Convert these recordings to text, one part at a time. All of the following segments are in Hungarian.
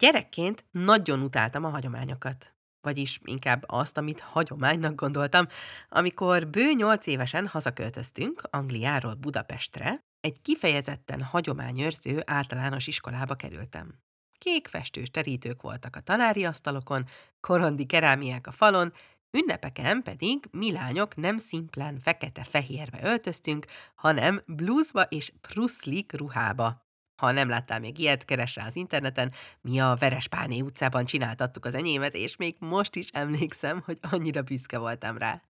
Gyerekként nagyon utáltam a hagyományokat. Vagyis inkább azt, amit hagyománynak gondoltam. Amikor bő nyolc évesen hazaköltöztünk Angliáról Budapestre, egy kifejezetten hagyományőrző általános iskolába kerültem. Kék festős terítők voltak a tanári asztalokon, korondi kerámiák a falon, ünnepeken pedig mi lányok nem szimplán fekete-fehérbe öltöztünk, hanem blúzba és pruszlik ruhába. Ha nem láttál még ilyet, keres rá az interneten. Mi a Verespáné utcában csináltattuk az enyémet, és még most is emlékszem, hogy annyira büszke voltam rá.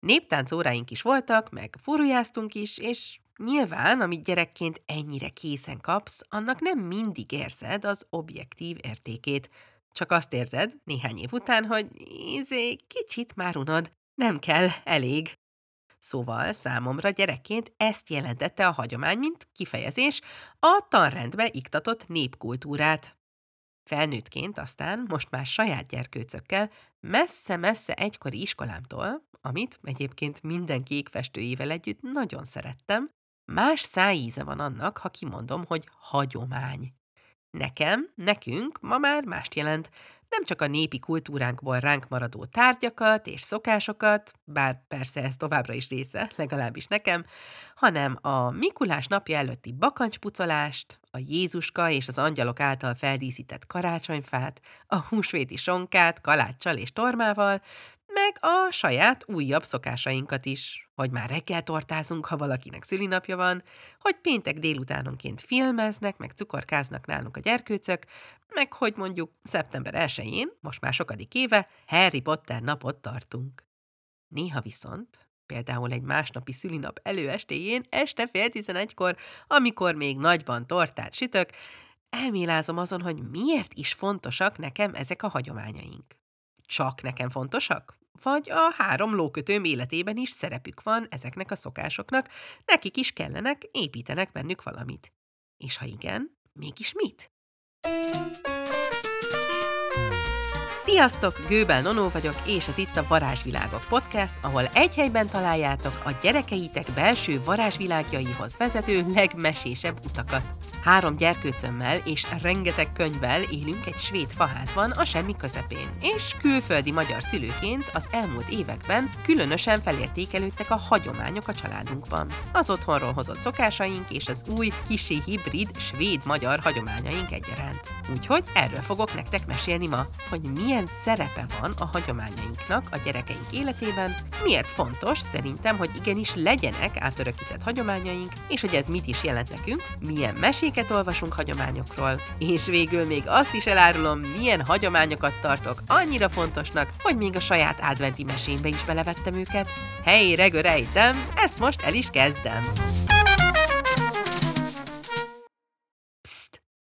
Néptánc óráink is voltak, meg furujáztunk is, és nyilván, amit gyerekként ennyire készen kapsz, annak nem mindig érzed az objektív értékét. Csak azt érzed néhány év után, hogy izé, kicsit már unod, nem kell, elég. Szóval számomra gyerekként ezt jelentette a hagyomány, mint kifejezés, a tanrendbe iktatott népkultúrát. Felnőttként aztán, most már saját gyerkőcökkel, messze-messze egykori iskolámtól, amit egyébként minden kékfestőjével együtt nagyon szerettem, más szájíze van annak, ha kimondom, hogy hagyomány. Nekem, nekünk ma már mást jelent, nem csak a népi kultúránkból ránk maradó tárgyakat és szokásokat, bár persze ez továbbra is része, legalábbis nekem, hanem a Mikulás napja előtti bakancspucolást, a Jézuska és az angyalok által feldíszített karácsonyfát, a húsvéti sonkát kaláccsal és tormával, meg a saját újabb szokásainkat is, hogy már reggel tortázunk, ha valakinek szülinapja van, hogy péntek délutánonként filmeznek, meg cukorkáznak nálunk a gyerkőcök, meg hogy mondjuk szeptember 1-én, most már sokadik éve, Harry Potter napot tartunk. Néha viszont, például egy másnapi szülinap előestéjén, este fél tizenegykor, amikor még nagyban tortát sütök, elmélázom azon, hogy miért is fontosak nekem ezek a hagyományaink. Csak nekem fontosak? Vagy a három lókötőm életében is szerepük van ezeknek a szokásoknak, nekik is kellenek, építenek bennük valamit. És ha igen, mégis mit? Sziasztok! Gőbel Nonó vagyok, és ez itt a Varázsvilágok podcast, ahol egy helyben találjátok a gyerekeitek belső varázsvilágjaihoz vezető legmesésebb utakat. Három gyerkőcömmel és rengeteg könyvvel élünk egy svéd faházban a semmi közepén, és külföldi magyar szülőként az elmúlt években különösen felértékelődtek a hagyományok a családunkban. Az otthonról hozott szokásaink és az új, kisé hibrid svéd-magyar hagyományaink egyaránt. Úgyhogy erről fogok nektek mesélni ma, hogy milyen szerepe van a hagyományainknak a gyerekeink életében, miért fontos szerintem, hogy igenis legyenek átörökített hagyományaink, és hogy ez mit is jelent nekünk, milyen meséket olvasunk hagyományokról, és végül még azt is elárulom, milyen hagyományokat tartok annyira fontosnak, hogy még a saját adventi mesémbe is belevettem őket. Hey, regörejtem, ezt most el is kezdem!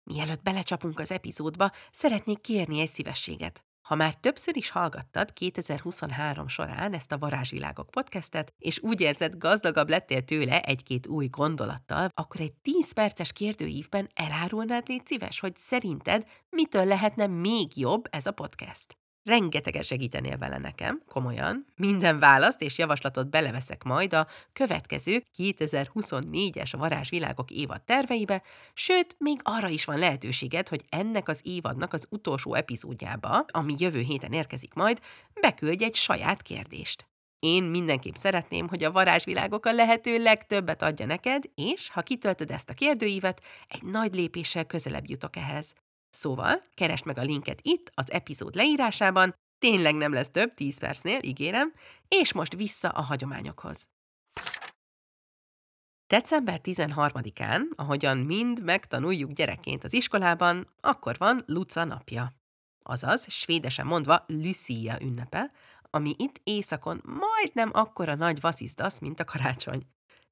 Mielőtt belecsapunk az epizódba, szeretnék kérni egy szívességet. Ha már többször is hallgattad 2023 során ezt a Varázsvilágok podcastet, és úgy érzed, gazdagabb lettél tőle egy-két új gondolattal, akkor egy 10 perces kérdőívben elárulnád légy szíves, hogy szerinted mitől lehetne még jobb ez a podcast. Rengeteget segítenél vele nekem, komolyan. Minden választ és javaslatot beleveszek majd a következő 2024-es Varázsvilágok évad terveibe, sőt, még arra is van lehetőséged, hogy ennek az évadnak az utolsó epizódjába, ami jövő héten érkezik majd, beküldj egy saját kérdést. Én mindenképp szeretném, hogy a varázsvilágok a lehető legtöbbet adja neked, és ha kitöltöd ezt a kérdőívet, egy nagy lépéssel közelebb jutok ehhez. Szóval, keresd meg a linket itt, az epizód leírásában, tényleg nem lesz több 10 percnél, ígérem, és most vissza a hagyományokhoz. December 13-án, ahogyan mind megtanuljuk gyerekként az iskolában, akkor van Luca napja. Azaz, svédesen mondva, Lucia ünnepe, ami itt északon majdnem akkora nagy vasszizdasz, mint a karácsony.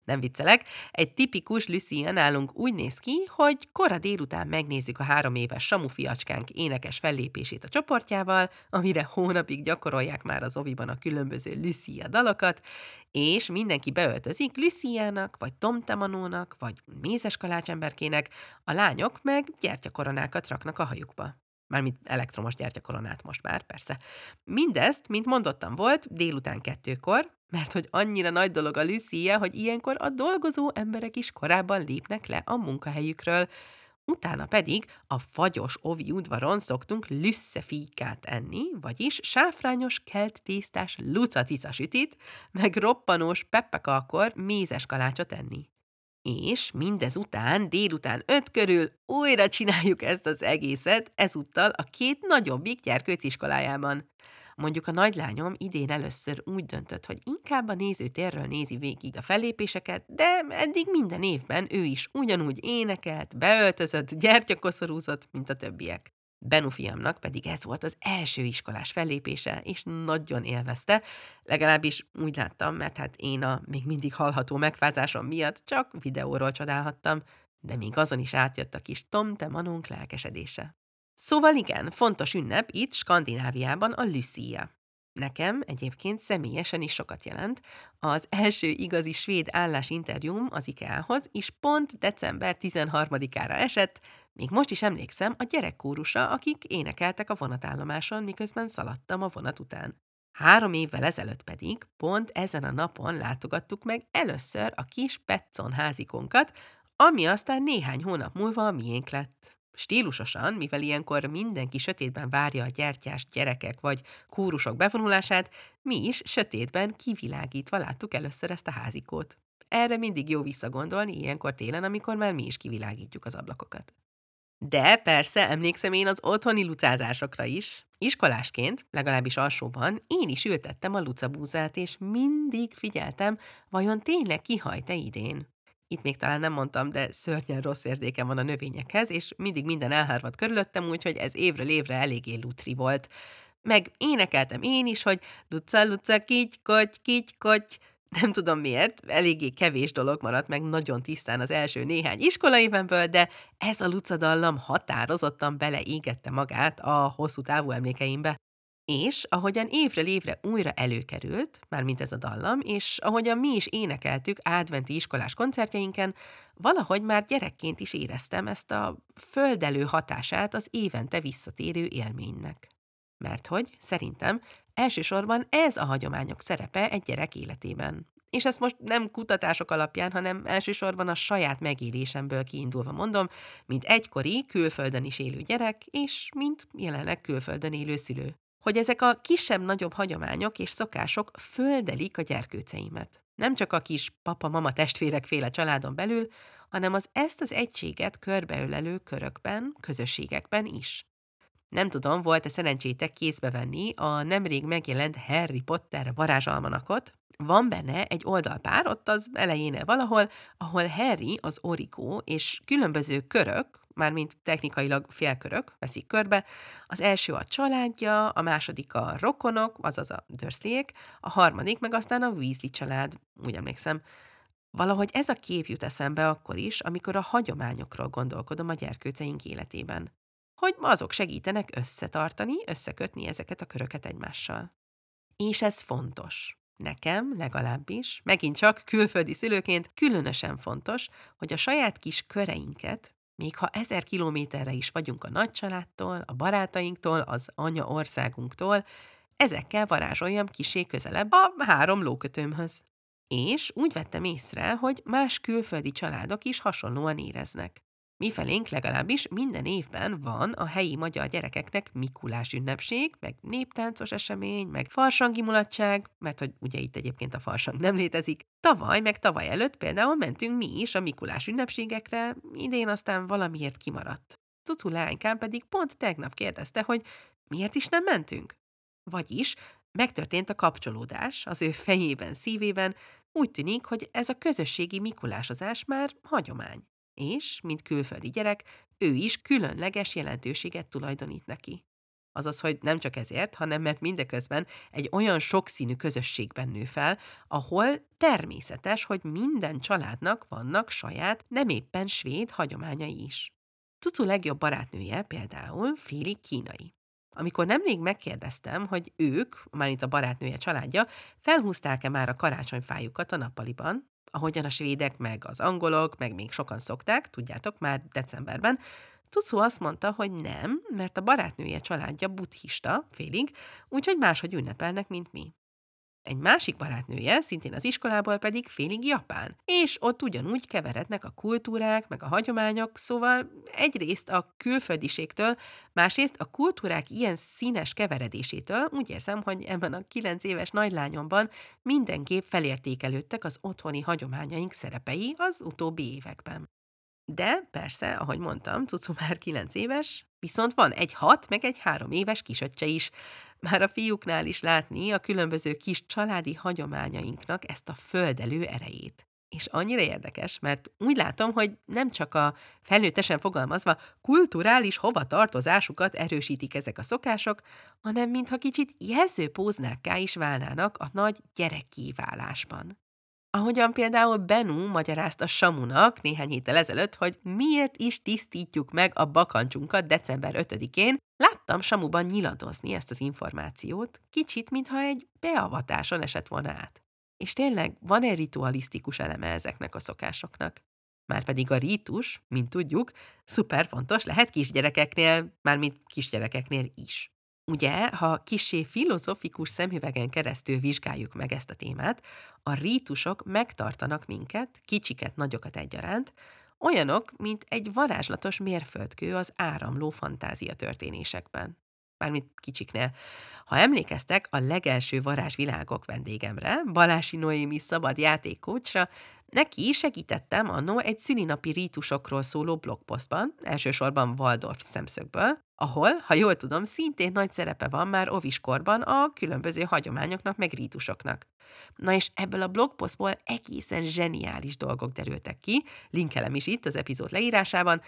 Nem viccelek, egy tipikus Lucia nálunk úgy néz ki, hogy kora délután megnézzük a három éves Samu fiacskánk énekes fellépését a csoportjával, amire hónapig gyakorolják már az oviban a különböző Lucia dalokat, és mindenki beöltözik Luciának, vagy Tomtemanónak, vagy mézes kalácsemberkének, a lányok meg gyertyakoronákat raknak a hajukba. Mármint elektromos gyertyakoronát most már, persze. Mindezt, mint mondottam, volt délután kettőkor, mert hogy annyira nagy dolog a Lucia, hogy ilyenkor a dolgozó emberek is korábban lépnek le a munkahelyükről, utána pedig a fagyos ovi udvaron szoktunk lüsszefíkát enni, vagyis sáfrányos kelt tésztás lucacica sütit, meg roppanós peppekalkor mézes kalácsot enni. És mindez után, délután öt körül újra csináljuk ezt az egészet, ezúttal a két nagyobbik gyerkőc iskolájában. Mondjuk a nagylányom idén először úgy döntött, hogy inkább a nézőtérről nézi végig a fellépéseket, de eddig minden évben ő is ugyanúgy énekelt, beöltözött, gyertyakoszorúzott, mint a többiek. Benu fiamnak pedig ez volt az első iskolás fellépése, és nagyon élvezte, legalábbis úgy láttam, mert hát én a még mindig hallható megfázásom miatt csak videóról csodálhattam, de még azon is átjött a kis Tom te manunk lelkesedése. Szóval igen, fontos ünnep itt Skandináviában a Lucia. Nekem egyébként személyesen is sokat jelent. Az első igazi svéd állásinterjúm az IKEA-hoz is pont december 13-ára esett, még most is emlékszem a gyerekkórusra, akik énekeltek a vonatállomáson, miközben szaladtam a vonat után. Három évvel ezelőtt pedig pont ezen a napon látogattuk meg először a kis Petson házikonkat, ami aztán néhány hónap múlva a miénk lett. Stílusosan, mivel ilyenkor mindenki sötétben várja a gyertyás gyerekek vagy kórusok bevonulását, mi is sötétben kivilágítva láttuk először ezt a házikót. Erre mindig jó visszagondolni ilyenkor télen, amikor már mi is kivilágítjuk az ablakokat. De persze emlékszem én az otthoni lucázásokra is. Iskolásként, legalábbis alsóban, én is ültettem a lucabúzát, és mindig figyeltem, vajon tényleg kihajt-e idén. Itt még talán nem mondtam, de szörnyen rossz érzékem van a növényekhez, és mindig minden elhárvat körülöttem, úgyhogy ez évről évre eléggé lutri volt. Meg énekeltem én is, hogy luca, luca, kigy, koty, kigy, koty. Nem tudom miért, eléggé kevés dolog maradt meg nagyon tisztán az első néhány iskolaévemből, de ez a lucadallam határozottan beleégette magát a hosszú távú emlékeimbe. És ahogyan évről évre újra előkerült, mármint ez a dallam, és ahogyan mi is énekeltük adventi iskolás koncertjeinken, valahogy már gyerekként is éreztem ezt a földelő hatását az évente visszatérő élménynek. Mert hogy, szerintem, elsősorban ez a hagyományok szerepe egy gyerek életében. És ezt most nem kutatások alapján, hanem elsősorban a saját megélésemből kiindulva mondom, mint egykori külföldön is élő gyerek, és mint jelenleg külföldön élő szülő hogy ezek a kisebb-nagyobb hagyományok és szokások földelik a gyerkőceimet. Nem csak a kis papa-mama testvérekféle családon belül, hanem az ezt az egységet körbeölelő körökben, közösségekben is. Nem tudom, volt-e szerencsétek kézbe venni a nemrég megjelent Harry Potter varázsalmanakot. Van benne egy oldalpár, ott az elején valahol, ahol Harry az origó és különböző körök, mármint technikailag félkörök veszik körbe. Az első a családja, a második a rokonok, azaz a Dursleyek, a harmadik meg aztán a Weasley család, úgy emlékszem. Valahogy ez a kép jut eszembe akkor is, amikor a hagyományokról gondolkodom a gyerkőceink életében. Hogy azok segítenek összetartani, összekötni ezeket a köröket egymással. És ez fontos. Nekem legalábbis, megint csak külföldi szülőként különösen fontos, hogy a saját kis köreinket még ha ezer kilométerre is vagyunk a nagycsaládtól, a barátainktól, az anya országunktól, ezekkel varázsoljam kisé közelebb a három lókötőmhöz. És úgy vettem észre, hogy más külföldi családok is hasonlóan éreznek. Mifelénk legalábbis minden évben van a helyi magyar gyerekeknek Mikulás ünnepség, meg néptáncos esemény, meg farsangi mulatság, mert hogy ugye itt egyébként a farsang nem létezik. Tavaly, meg tavaly előtt például mentünk mi is a Mikulás ünnepségekre, idén aztán valamiért kimaradt. Cucu lánykám pedig pont tegnap kérdezte, hogy miért is nem mentünk? Vagyis megtörtént a kapcsolódás az ő fejében, szívében, úgy tűnik, hogy ez a közösségi mikulásozás már hagyomány és, mint külföldi gyerek, ő is különleges jelentőséget tulajdonít neki. Azaz, hogy nem csak ezért, hanem mert mindeközben egy olyan sokszínű közösségben nő fel, ahol természetes, hogy minden családnak vannak saját, nem éppen svéd hagyományai is. Cucu legjobb barátnője például félig kínai. Amikor nemrég megkérdeztem, hogy ők, már itt a barátnője családja, felhúzták-e már a karácsonyfájukat a nappaliban, ahogyan a svédek, meg az angolok, meg még sokan szokták, tudjátok, már decemberben, Cucu azt mondta, hogy nem, mert a barátnője családja buddhista, félig, úgyhogy máshogy ünnepelnek, mint mi. Egy másik barátnője, szintén az iskolából pedig félig japán. És ott ugyanúgy keverednek a kultúrák, meg a hagyományok, szóval egyrészt a külföldiségtől, másrészt a kultúrák ilyen színes keveredésétől úgy érzem, hogy ebben a kilenc éves nagylányomban mindenképp felértékelődtek az otthoni hagyományaink szerepei az utóbbi években. De persze, ahogy mondtam, Cucu már 9 éves, viszont van egy 6 meg egy 3 éves kisöccse is. Már a fiúknál is látni a különböző kis családi hagyományainknak ezt a földelő erejét. És annyira érdekes, mert úgy látom, hogy nem csak a felnőttesen fogalmazva kulturális hovatartozásukat erősítik ezek a szokások, hanem mintha kicsit jelzőpóznákká is válnának a nagy gyerekkíválásban. Ahogyan például Benú magyarázta Samunak néhány héttel ezelőtt, hogy miért is tisztítjuk meg a bakancsunkat december 5-én, láttam Samuban nyiladozni ezt az információt, kicsit, mintha egy beavatáson esett volna át. És tényleg van egy ritualisztikus eleme ezeknek a szokásoknak. Márpedig a rítus, mint tudjuk, szuper fontos lehet kisgyerekeknél, mármint kisgyerekeknél is. Ugye, ha kisé filozofikus szemüvegen keresztül vizsgáljuk meg ezt a témát, a rítusok megtartanak minket, kicsiket, nagyokat egyaránt, olyanok, mint egy varázslatos mérföldkő az áramló fantázia történésekben. Mármint kicsiknél. Ha emlékeztek a legelső varázsvilágok vendégemre, Balási Noémi szabad játékkócsra, Neki segítettem annó egy szülinapi rítusokról szóló blogposztban, elsősorban Waldorf szemszögből, ahol, ha jól tudom, szintén nagy szerepe van már oviskorban a különböző hagyományoknak meg rítusoknak. Na és ebből a blogposztból egészen zseniális dolgok derültek ki, linkelem is itt az epizód leírásában,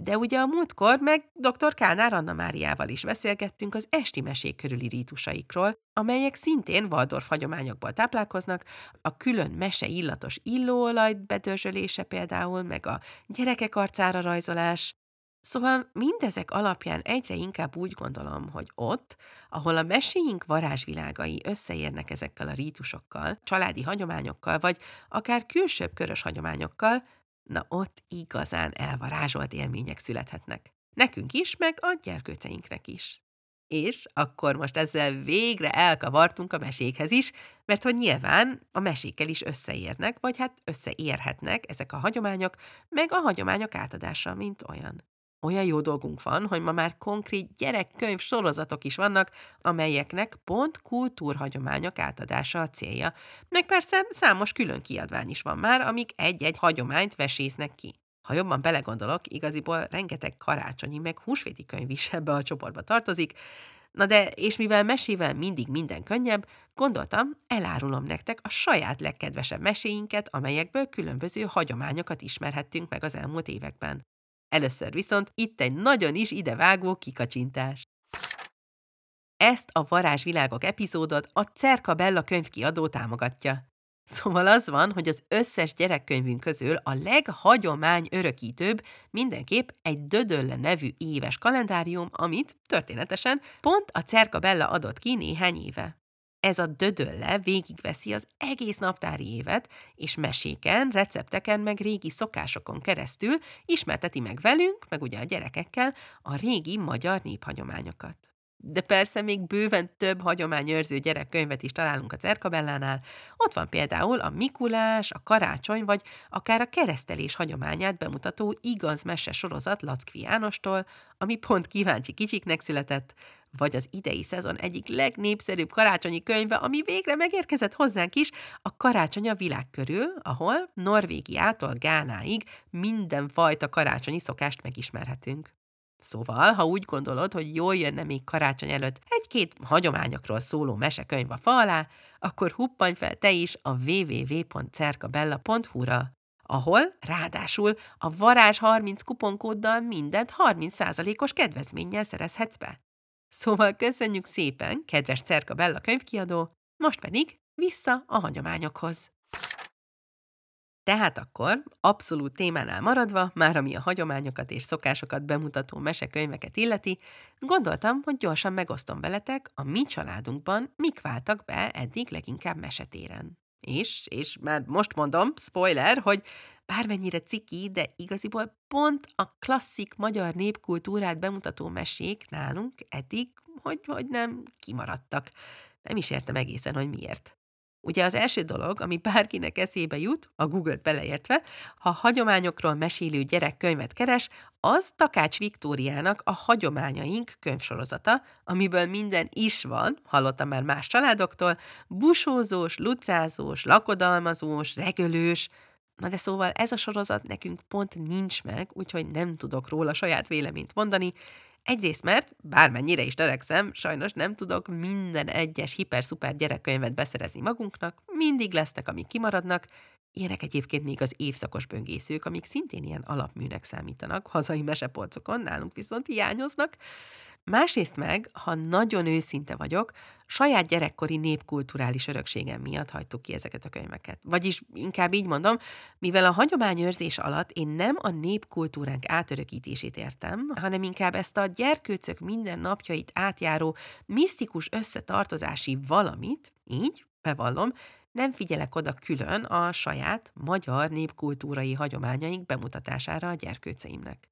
de ugye a múltkor meg dr. Kánár Anna Máriával is beszélgettünk az esti mesék körüli rítusaikról, amelyek szintén Waldorf hagyományokból táplálkoznak, a külön mese illatos illóolaj bedörzsölése például, meg a gyerekek arcára rajzolás. Szóval mindezek alapján egyre inkább úgy gondolom, hogy ott, ahol a meséink varázsvilágai összeérnek ezekkel a rítusokkal, családi hagyományokkal, vagy akár külsőbb körös hagyományokkal, na ott igazán elvarázsolt élmények születhetnek. Nekünk is, meg a gyerkőceinknek is. És akkor most ezzel végre elkavartunk a mesékhez is, mert hogy nyilván a mesékkel is összeérnek, vagy hát összeérhetnek ezek a hagyományok, meg a hagyományok átadása, mint olyan. Olyan jó dolgunk van, hogy ma már konkrét gyerekkönyv sorozatok is vannak, amelyeknek pont kultúrhagyományok átadása a célja. Meg persze számos külön kiadvány is van már, amik egy-egy hagyományt vesésznek ki. Ha jobban belegondolok, igaziból rengeteg karácsonyi meg húsvéti könyv is ebbe a csoportba tartozik, Na de, és mivel mesével mindig minden könnyebb, gondoltam, elárulom nektek a saját legkedvesebb meséinket, amelyekből különböző hagyományokat ismerhettünk meg az elmúlt években. Először viszont itt egy nagyon is idevágó kikacsintás. Ezt a Varázsvilágok epizódot a Cerka Bella könyvkiadó támogatja. Szóval az van, hogy az összes gyerekkönyvünk közül a leghagyоmány örökítőbb mindenképp egy Dödölle nevű éves kalendárium, amit történetesen pont a Cerka Bella adott ki néhány éve. Ez a dödölle végigveszi az egész naptári évet, és meséken, recepteken, meg régi szokásokon keresztül ismerteti meg velünk, meg ugye a gyerekekkel a régi magyar néphagyományokat. De persze még bőven több hagyományőrző gyerekkönyvet is találunk a Cerkabellánál. Ott van például a Mikulás, a karácsony, vagy akár a keresztelés hagyományát bemutató igaz mese sorozat Lackvi Jánostól, ami pont kíváncsi kicsiknek született, vagy az idei szezon egyik legnépszerűbb karácsonyi könyve, ami végre megérkezett hozzánk is, a Karácsony a világ körül, ahol Norvégiától Gánáig mindenfajta karácsonyi szokást megismerhetünk. Szóval, ha úgy gondolod, hogy jól jönne még karácsony előtt egy-két hagyományokról szóló mesekönyv a fa alá, akkor huppanj fel te is a www.cerkabella.hu-ra, ahol ráadásul a Varázs 30 kuponkóddal mindent 30%-os kedvezménnyel szerezhetsz be. Szóval köszönjük szépen, kedves Cerka Bella könyvkiadó, most pedig vissza a hagyományokhoz. Tehát akkor, abszolút témánál maradva, már ami a hagyományokat és szokásokat bemutató mesekönyveket illeti, gondoltam, hogy gyorsan megosztom veletek, a mi családunkban mik váltak be eddig leginkább mesetéren. És, és már most mondom, spoiler, hogy bármennyire ciki, de igaziból pont a klasszik magyar népkultúrát bemutató mesék nálunk eddig, hogy, hogy nem kimaradtak. Nem is értem egészen, hogy miért. Ugye az első dolog, ami bárkinek eszébe jut, a Google-t beleértve, ha hagyományokról mesélő gyerekkönyvet keres, az Takács Viktóriának a Hagyományaink könyvsorozata, amiből minden is van, hallottam már más családoktól, busózós, lucázós, lakodalmazós, regölős, Na de szóval ez a sorozat nekünk pont nincs meg, úgyhogy nem tudok róla saját véleményt mondani, Egyrészt mert, bármennyire is törekszem, sajnos nem tudok minden egyes hiper-szuper gyerekkönyvet beszerezni magunknak, mindig lesznek, amik kimaradnak, Ilyenek egyébként még az évszakos böngészők, amik szintén ilyen alapműnek számítanak, hazai mesepolcokon, nálunk viszont hiányoznak. Másrészt meg, ha nagyon őszinte vagyok, saját gyerekkori népkulturális örökségem miatt hagytuk ki ezeket a könyveket. Vagyis inkább így mondom, mivel a hagyományőrzés alatt én nem a népkultúránk átörökítését értem, hanem inkább ezt a gyerkőcök minden napjait átjáró misztikus összetartozási valamit, így, bevallom, nem figyelek oda külön a saját magyar népkultúrai hagyományaink bemutatására a gyerkőceimnek.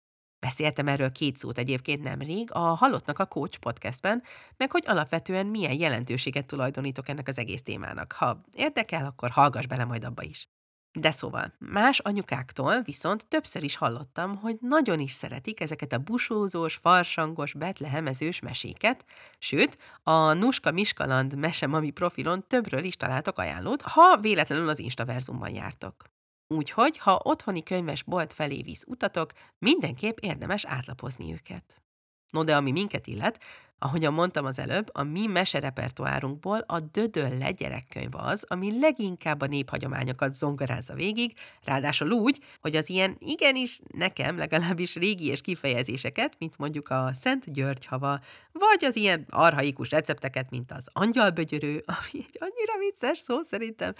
Beszéltem erről két szót egyébként nemrég a Halottnak a Coach podcastben, meg hogy alapvetően milyen jelentőséget tulajdonítok ennek az egész témának. Ha érdekel, akkor hallgass bele majd abba is. De szóval, más anyukáktól viszont többször is hallottam, hogy nagyon is szeretik ezeket a busózós, farsangos, betlehemezős meséket, sőt, a Nuska Miskaland mesemami profilon többről is találtok ajánlót, ha véletlenül az Instaverzumban jártok. Úgyhogy, ha otthoni könyvesbolt felé visz utatok, mindenképp érdemes átlapozni őket. No de ami minket illet, Ahogyan mondtam az előbb, a mi meserepertoárunkból a Dödölle gyerekkönyv az, ami leginkább a néphagyományokat zongorázza végig, ráadásul úgy, hogy az ilyen igenis nekem legalábbis régi és kifejezéseket, mint mondjuk a Szent György hava, vagy az ilyen arhaikus recepteket, mint az angyalbögyörő, ami egy annyira vicces szó szerintem.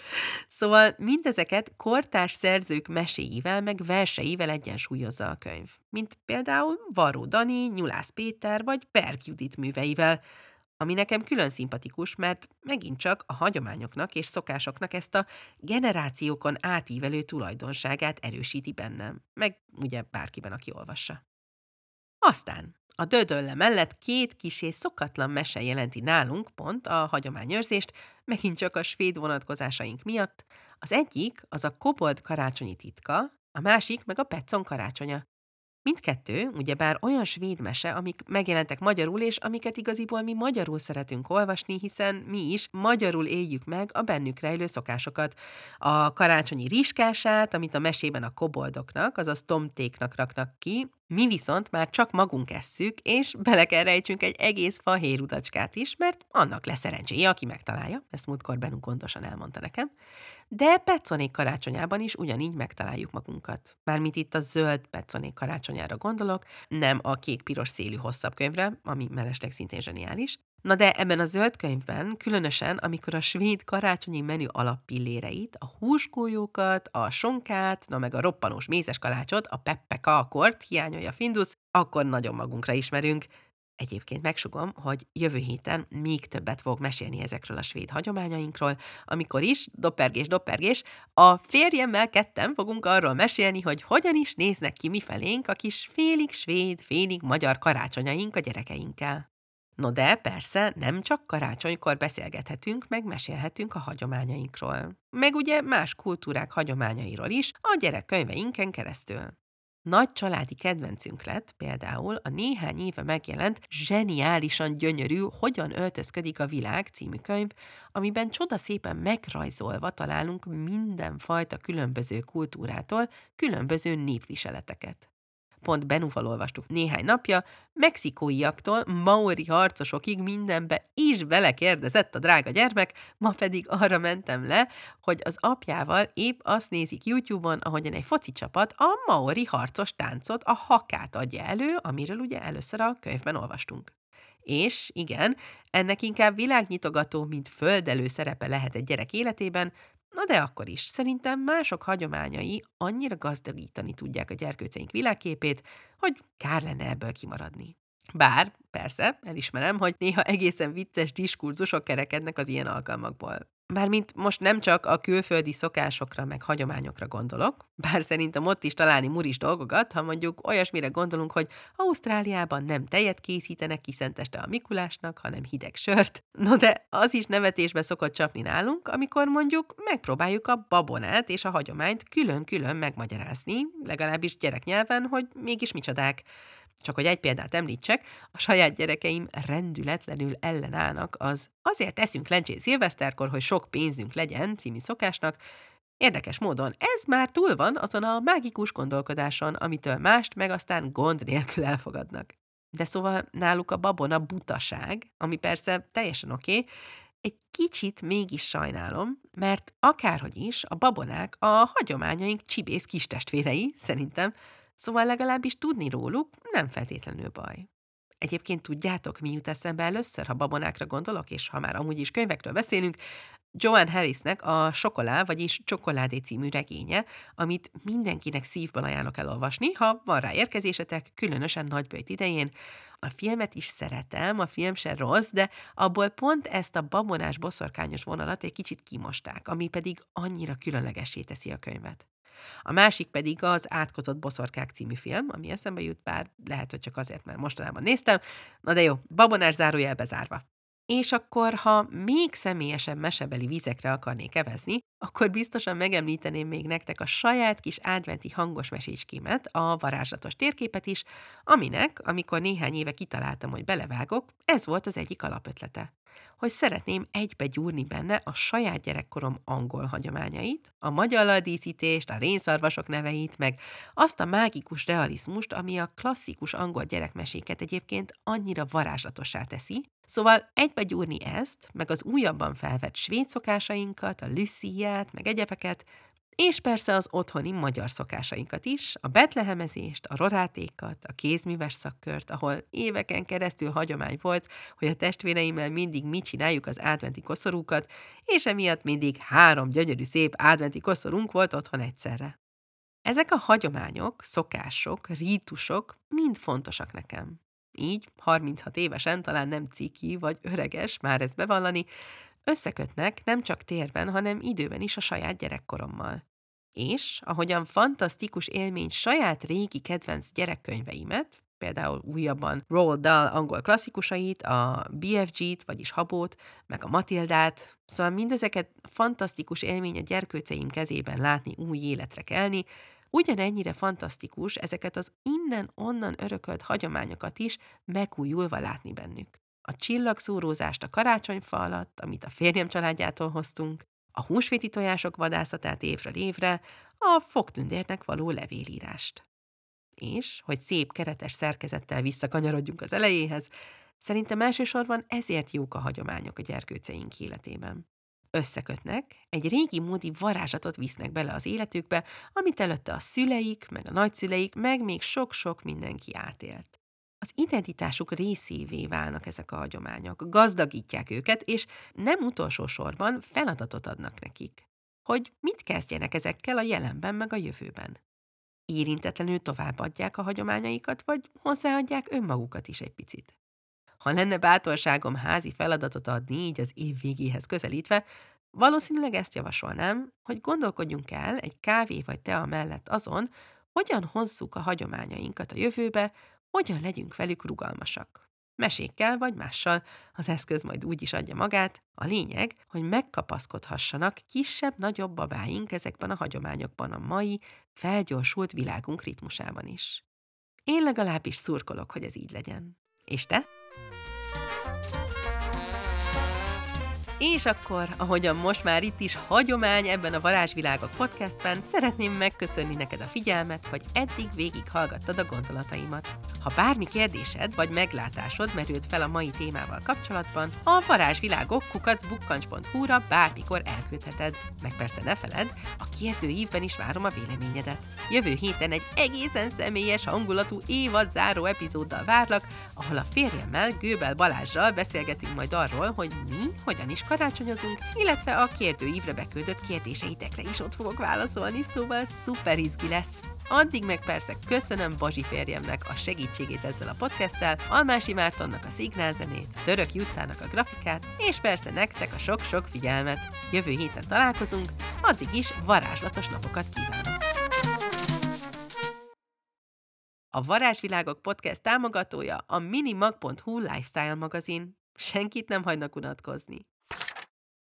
Szóval mindezeket kortárs szerzők meséivel, meg verseivel egyensúlyozza a könyv. Mint például Varó Dani, Nyulász Péter, vagy Berg Judit műveivel, ami nekem külön szimpatikus, mert megint csak a hagyományoknak és szokásoknak ezt a generációkon átívelő tulajdonságát erősíti bennem, meg ugye bárkiben, aki olvassa. Aztán a dödölle mellett két kis és szokatlan mese jelenti nálunk pont a hagyományőrzést, megint csak a svéd vonatkozásaink miatt. Az egyik az a kobold karácsonyi titka, a másik meg a Petson karácsonya. Mindkettő, ugyebár olyan svéd mese, amik megjelentek magyarul, és amiket igaziból mi magyarul szeretünk olvasni, hiszen mi is magyarul éljük meg a bennük rejlő szokásokat. A karácsonyi riskását, amit a mesében a koboldoknak, azaz tomtéknak raknak ki, mi viszont már csak magunk esszük, és bele kell rejtsünk egy egész fahérudacskát is, mert annak lesz szerencséje, aki megtalálja. Ezt múltkor Benunk gondosan elmondta nekem de Petzonék karácsonyában is ugyanígy megtaláljuk magunkat. Mármint itt a zöld Petzonék karácsonyára gondolok, nem a kék-piros szélű hosszabb könyvre, ami mellesleg szintén zseniális. Na de ebben a zöld könyvben, különösen amikor a svéd karácsonyi menü alappilléreit, a húskójókat, a sonkát, na meg a roppanós mézes kalácsot, a peppe kalkort hiányolja Findus, akkor nagyon magunkra ismerünk, Egyébként megsugom, hogy jövő héten még többet fog mesélni ezekről a svéd hagyományainkról, amikor is, doppergés, doppergés, a férjemmel ketten fogunk arról mesélni, hogy hogyan is néznek ki mi felénk a kis félig svéd, félig magyar karácsonyaink a gyerekeinkkel. No de persze nem csak karácsonykor beszélgethetünk, meg mesélhetünk a hagyományainkról. Meg ugye más kultúrák hagyományairól is a gyerekkönyveinken keresztül. Nagy családi kedvencünk lett például a néhány éve megjelent zseniálisan gyönyörű Hogyan öltözködik a világ című könyv, amiben csodaszépen megrajzolva találunk mindenfajta különböző kultúrától különböző népviseleteket pont Benuval olvastuk néhány napja, mexikóiaktól maori harcosokig mindenbe is belekérdezett a drága gyermek, ma pedig arra mentem le, hogy az apjával épp azt nézik YouTube-on, ahogyan egy foci csapat a maori harcos táncot, a hakát adja elő, amiről ugye először a könyvben olvastunk. És igen, ennek inkább világnyitogató, mint földelő szerepe lehet egy gyerek életében, Na de akkor is, szerintem mások hagyományai annyira gazdagítani tudják a gyerkőceink világképét, hogy kár lenne ebből kimaradni. Bár, persze, elismerem, hogy néha egészen vicces diskurzusok kerekednek az ilyen alkalmakból. Mármint most nem csak a külföldi szokásokra meg hagyományokra gondolok, bár szerintem ott is találni muris dolgokat, ha mondjuk olyasmire gondolunk, hogy Ausztráliában nem tejet készítenek kiszenteste a Mikulásnak, hanem hideg sört. No de az is nevetésbe szokott csapni nálunk, amikor mondjuk megpróbáljuk a babonát és a hagyományt külön-külön megmagyarázni, legalábbis gyereknyelven, hogy mégis micsodák. Csak hogy egy példát említsek, a saját gyerekeim rendületlenül ellenállnak az azért eszünk lencsét szilveszterkor, hogy sok pénzünk legyen című szokásnak, Érdekes módon ez már túl van azon a mágikus gondolkodáson, amitől mást meg aztán gond nélkül elfogadnak. De szóval náluk a babona butaság, ami persze teljesen oké, okay, egy kicsit mégis sajnálom, mert akárhogy is, a babonák a hagyományaink csibész kistestvérei, szerintem, Szóval legalábbis tudni róluk nem feltétlenül baj. Egyébként tudjátok, mi jut eszembe először, ha babonákra gondolok, és ha már amúgy is könyvekről beszélünk, Joan Harrisnek a Sokolá, vagyis Csokoládé című regénye, amit mindenkinek szívban ajánlok elolvasni, ha van rá érkezésetek, különösen nagybőjt idején. A filmet is szeretem, a film se rossz, de abból pont ezt a babonás boszorkányos vonalat egy kicsit kimosták, ami pedig annyira különlegesé teszi a könyvet. A másik pedig az Átkozott boszorkák című film, ami eszembe jut, bár lehet, hogy csak azért, mert mostanában néztem. Na de jó, babonás zárójel bezárva. És akkor, ha még személyesebb mesebeli vizekre akarnék evezni, akkor biztosan megemlíteném még nektek a saját kis adventi hangos mesécskémet, a varázslatos térképet is, aminek, amikor néhány éve kitaláltam, hogy belevágok, ez volt az egyik alapötlete hogy szeretném egybe gyúrni benne a saját gyerekkorom angol hagyományait, a magyar díszítést, a rénszarvasok neveit, meg azt a mágikus realizmust, ami a klasszikus angol gyerekmeséket egyébként annyira varázslatossá teszi, Szóval egybe gyúrni ezt, meg az újabban felvett svéd szokásainkat, a lüssziát, meg egyebeket, és persze az otthoni magyar szokásainkat is, a betlehemezést, a rorátékat, a kézműves szakkört, ahol éveken keresztül hagyomány volt, hogy a testvéreimmel mindig mi csináljuk az adventi koszorúkat, és emiatt mindig három gyönyörű szép adventi koszorunk volt otthon egyszerre. Ezek a hagyományok, szokások, rítusok mind fontosak nekem. Így, 36 évesen talán nem ciki vagy öreges már ezt bevallani, összekötnek nem csak térben, hanem időben is a saját gyerekkorommal. És, ahogyan fantasztikus élmény saját régi kedvenc gyerekkönyveimet, például újabban Roald Dahl angol klasszikusait, a BFG-t, vagyis Habót, meg a Matildát, szóval mindezeket fantasztikus élmény a gyerkőceim kezében látni, új életre kelni, ugyanennyire fantasztikus ezeket az innen-onnan örökölt hagyományokat is megújulva látni bennük a csillagszórózást a karácsonyfa alatt, amit a férjem családjától hoztunk, a húsvéti tojások vadászatát évről évre, a fogtündérnek való levélírást. És, hogy szép keretes szerkezettel visszakanyarodjunk az elejéhez, szerintem elsősorban ezért jók a hagyományok a gyerkőceink életében. Összekötnek, egy régi módi varázslatot visznek bele az életükbe, amit előtte a szüleik, meg a nagyszüleik, meg még sok-sok mindenki átélt az identitásuk részévé válnak ezek a hagyományok, gazdagítják őket, és nem utolsó sorban feladatot adnak nekik, hogy mit kezdjenek ezekkel a jelenben meg a jövőben. Érintetlenül továbbadják a hagyományaikat, vagy hozzáadják önmagukat is egy picit. Ha lenne bátorságom házi feladatot adni, így az év végéhez közelítve, valószínűleg ezt javasolnám, hogy gondolkodjunk el egy kávé vagy tea mellett azon, hogyan hozzuk a hagyományainkat a jövőbe, hogyan legyünk velük rugalmasak. Mesékkel vagy mással, az eszköz majd úgy is adja magát. A lényeg, hogy megkapaszkodhassanak kisebb-nagyobb babáink ezekben a hagyományokban a mai, felgyorsult világunk ritmusában is. Én legalábbis szurkolok, hogy ez így legyen. És te? És akkor, ahogyan most már itt is hagyomány ebben a Varázsvilágok podcastben, szeretném megköszönni neked a figyelmet, hogy eddig végighallgattad a gondolataimat. Ha bármi kérdésed vagy meglátásod merült fel a mai témával kapcsolatban, a varázsvilágok kukacbukkancs.hu-ra bármikor elküldheted. Meg persze ne feled, a kérdőívben is várom a véleményedet. Jövő héten egy egészen személyes hangulatú évad záró epizóddal várlak, ahol a férjemmel, Gőbel Balázsral beszélgetünk majd arról, hogy mi hogyan is karácsonyozunk, illetve a kérdőívre beküldött kérdéseitekre is ott fogok válaszolni, szóval szuper izgi lesz. Addig meg persze köszönöm Bazsi férjemnek a segítségét ezzel a podcasttel, Almási Mártonnak a szignálzenét, Török Juttának a grafikát, és persze nektek a sok-sok figyelmet. Jövő héten találkozunk, addig is varázslatos napokat kívánok! A Varázsvilágok podcast támogatója a minimag.hu lifestyle magazin. Senkit nem hagynak unatkozni.